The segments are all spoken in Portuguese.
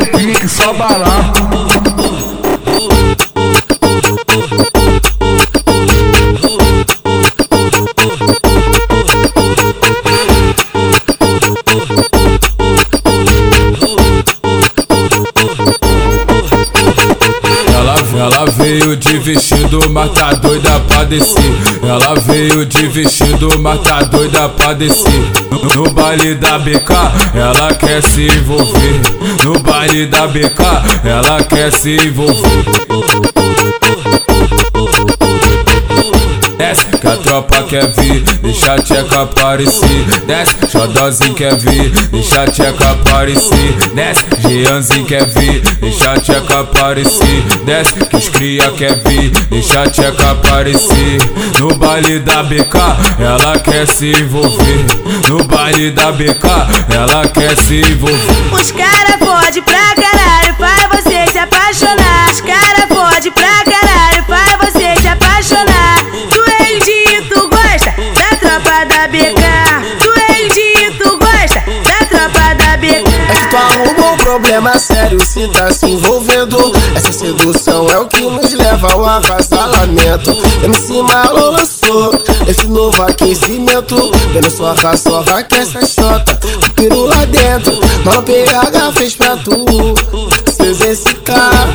no pique, só balão. Ela veio de vestido, mas tá doida pra descer. Ela veio de vestido, mas tá doida pra descer. No, baile da BK, ela quer se envolver. No baile da BK, ela quer se envolver. A tropa quer vir, deixa a tcheca aparecer. Desce, Xodozinho quer vir, deixa a tcheca aparecer. Desce, Jeanzinho quer vir, deixa a tcheca aparecer. Desce, que os cria quer vir, deixa a tcheca aparecer. No baile da BK, ela quer se envolver. No baile da BK, ela quer se envolver. Os cara pode pra caralho, faz você se apaixonar. Tu arrumou um problema sério se tá se envolvendo. Essa sedução é o que nos leva ao avassalamento. MC Malo lançou esse novo aquecimento. Vendo sua raça, essa chota. Piru lá dentro, mal PH fez pra tu. Se exercitar,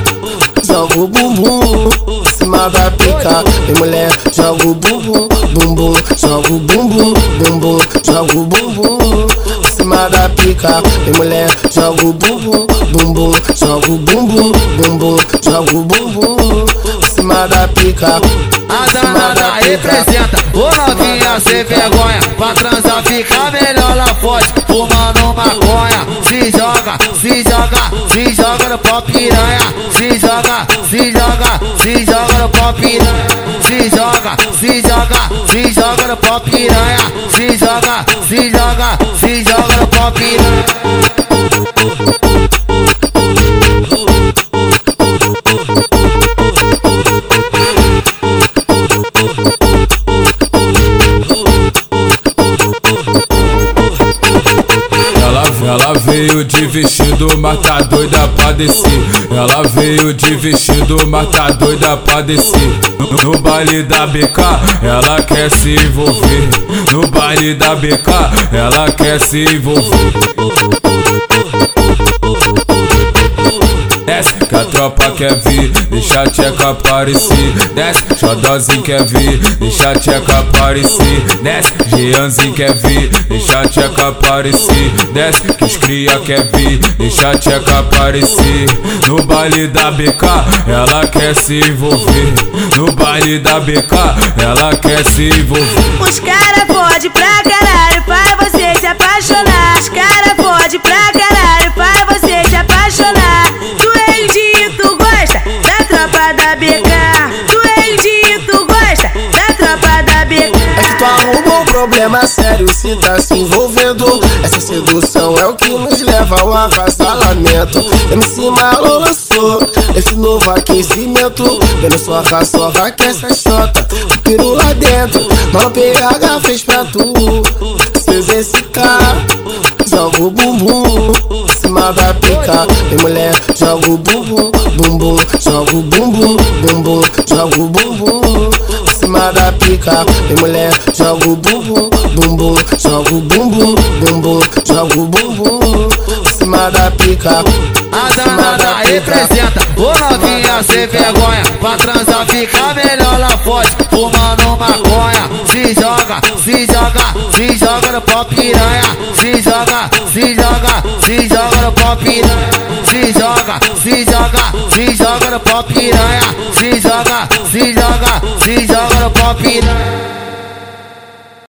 joga o bumbum. em Cima da pica, vem mulher, joga o bumbum, bumbum, joga o bumbum, bumbum, joga o bumbum cima da pica. Vem mulher, joga o bumbum, bumbum, joga o bumbum, bumbum, joga o bumbum. Cima da pica. A danada representa o novinha sem vergonha Pra transar fica melhor lá forte Fumando maconha Se joga, se joga, se joga no pó piranha Se joga, se joga, se joga no pó piranha Se joga, se joga, se joga no pó piranha joga veio de vestido, mas tá doida pra descer. Ela veio de vestido, mas tá doida pra descer. No, no baile da BK, ela quer se envolver. No baile da BK, ela quer se envolver. Tropa quer vir, deixa a tcheca aparecer. Desce, Xodozinho quer vir, deixa a tcheca aparecer. Desce, Jeanzinho quer vir, deixa a tcheca aparecer. Desce, que os cria quer vir, deixa a tcheca aparecer. No baile da BK, ela quer se envolver. No baile da BK, ela quer se envolver. Os cara pode pra caralho, da. Tu é indinho, tu gosta da tropa da BK. É que tu arrumou um problema sério se tá se envolvendo. Essa sedução é o que nos leva ao avassalamento. MC Malo lançou esse novo aquecimento. Vendo sua raça, que essa chota. O piru lá dentro, mal PH fez pra tu. Se exercitar, joga o bumbum. em Cima da pica, vem mulher, joga o bumbum, bumbum, joga o bumbum, bumbum, joga o bumbum em cima da pica. Vem mulher, joga o bumbum, bumbum, joga o bumbum, bumbum, joga o bumbum. Cima da pica. A danada representa o novinha sem vergonha Pra transar fica melhor lá forte Fumando maconha Se joga, se joga, se joga no pó piranha Se joga, se joga, se joga no pó piranha Se joga, se joga, se joga no pó piranha. Se joga, se joga, se joga no pó piranha